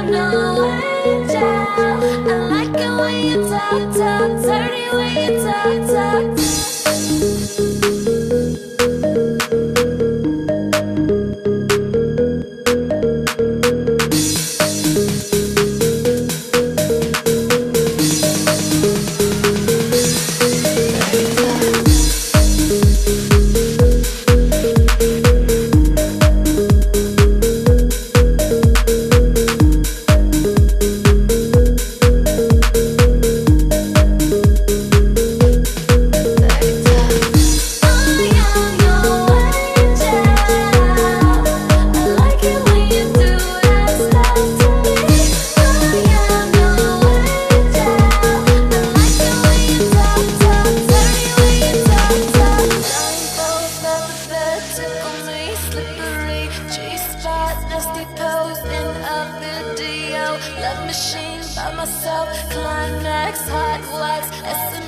I'm no angel I like it when you talk, talk. Dirty when you talk, talk. yourself. Climax, hot wax,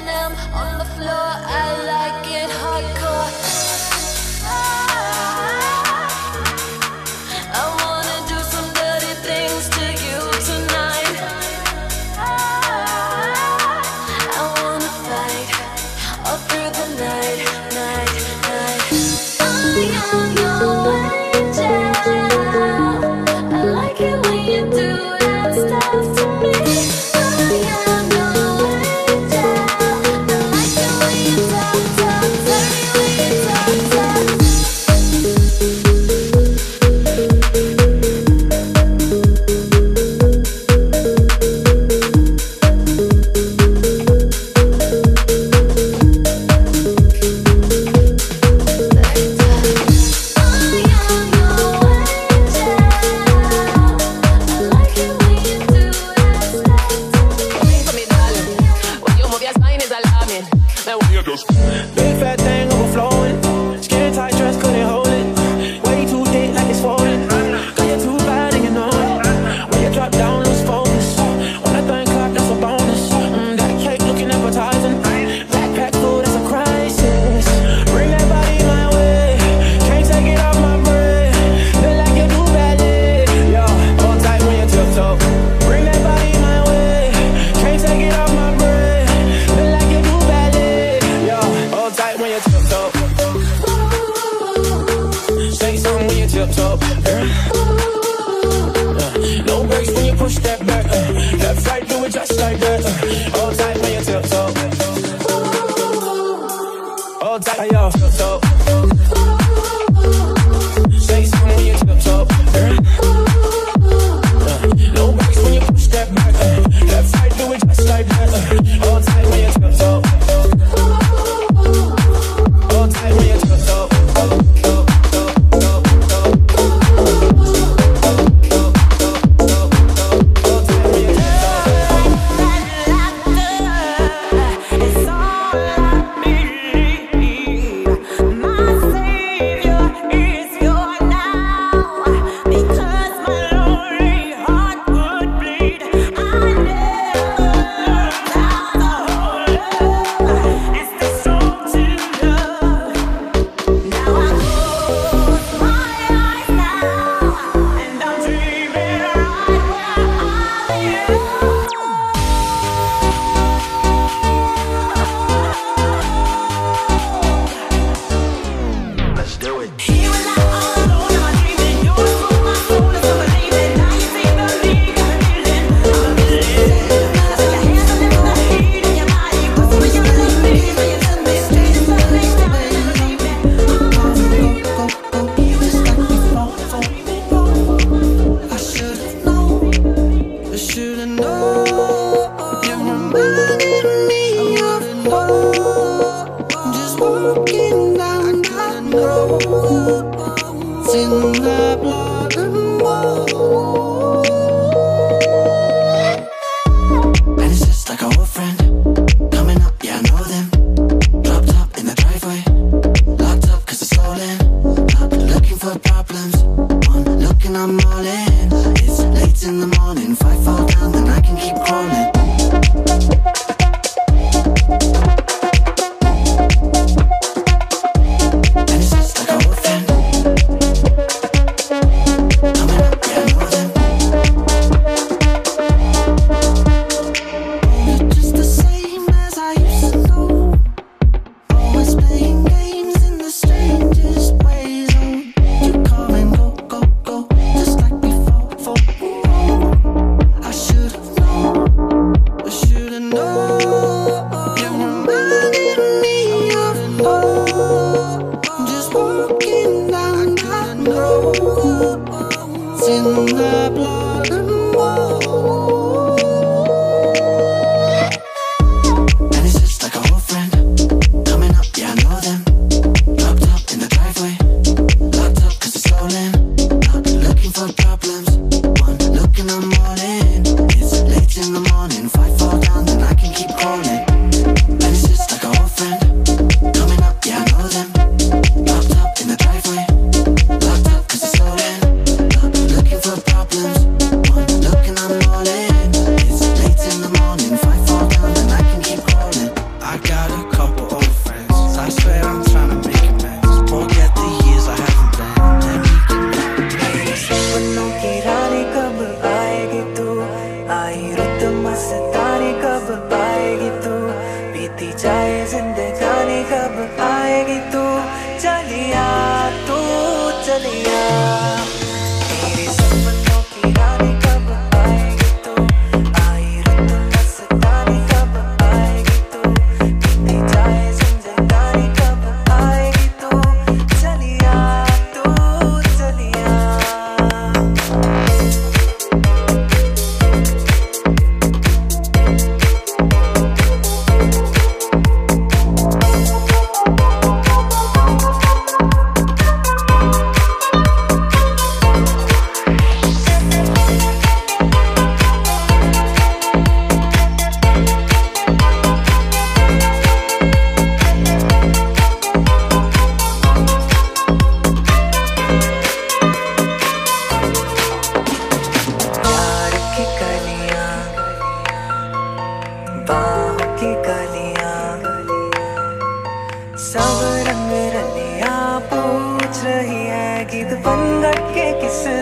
the fun that kisses.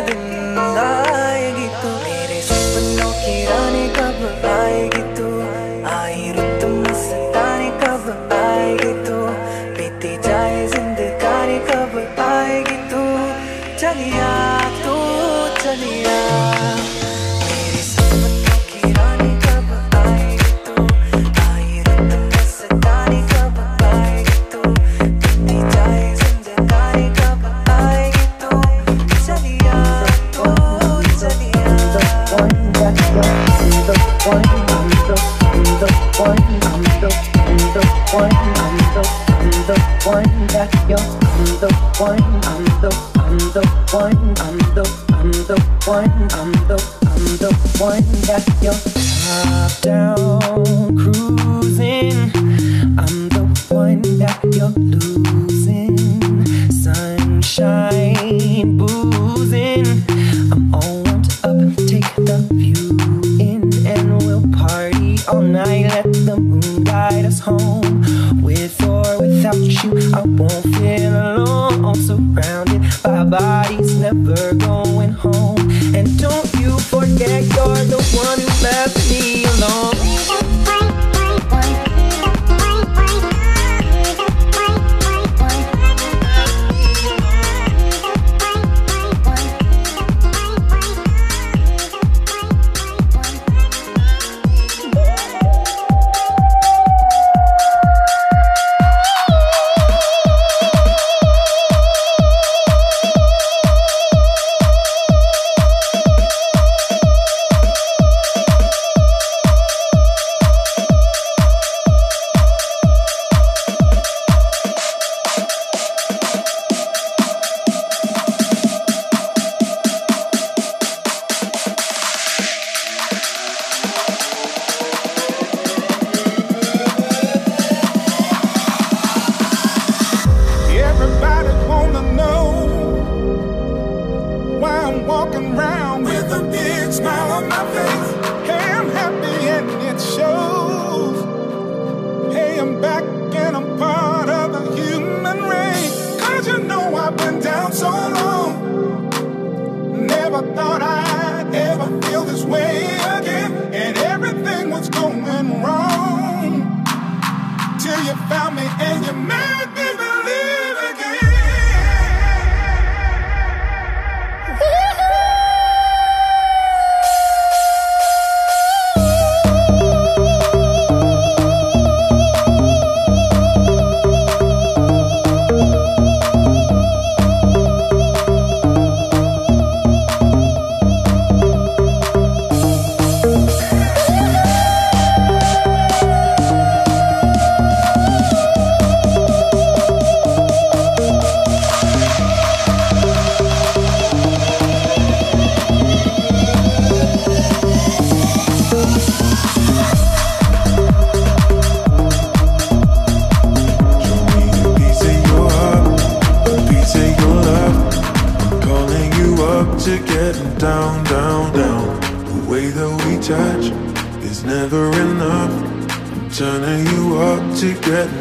Top down cruising. I'm the one that you're losing. Sunshine boozing. I'm all warmed up. Take the view in, and we'll party all night. Let the moon guide us home. With or without you, I won't feel Cause you know I've been down so long. Never thought I'd ever feel this way again. And everything was going wrong. Till you found me and you made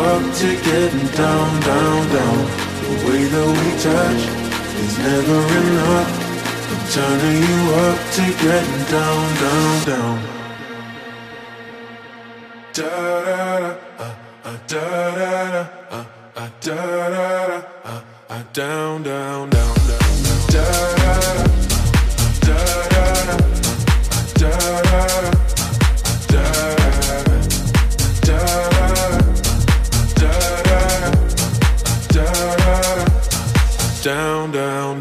up to getting down, down, down. The way that we touch is never enough. I'm turning you up to getting down, down, down. Da da da, ah uh, da da da, ah uh, da da da, ah ah down, down, down, down. Da da da, ah uh, da da da, ah uh, da da da. Down, down,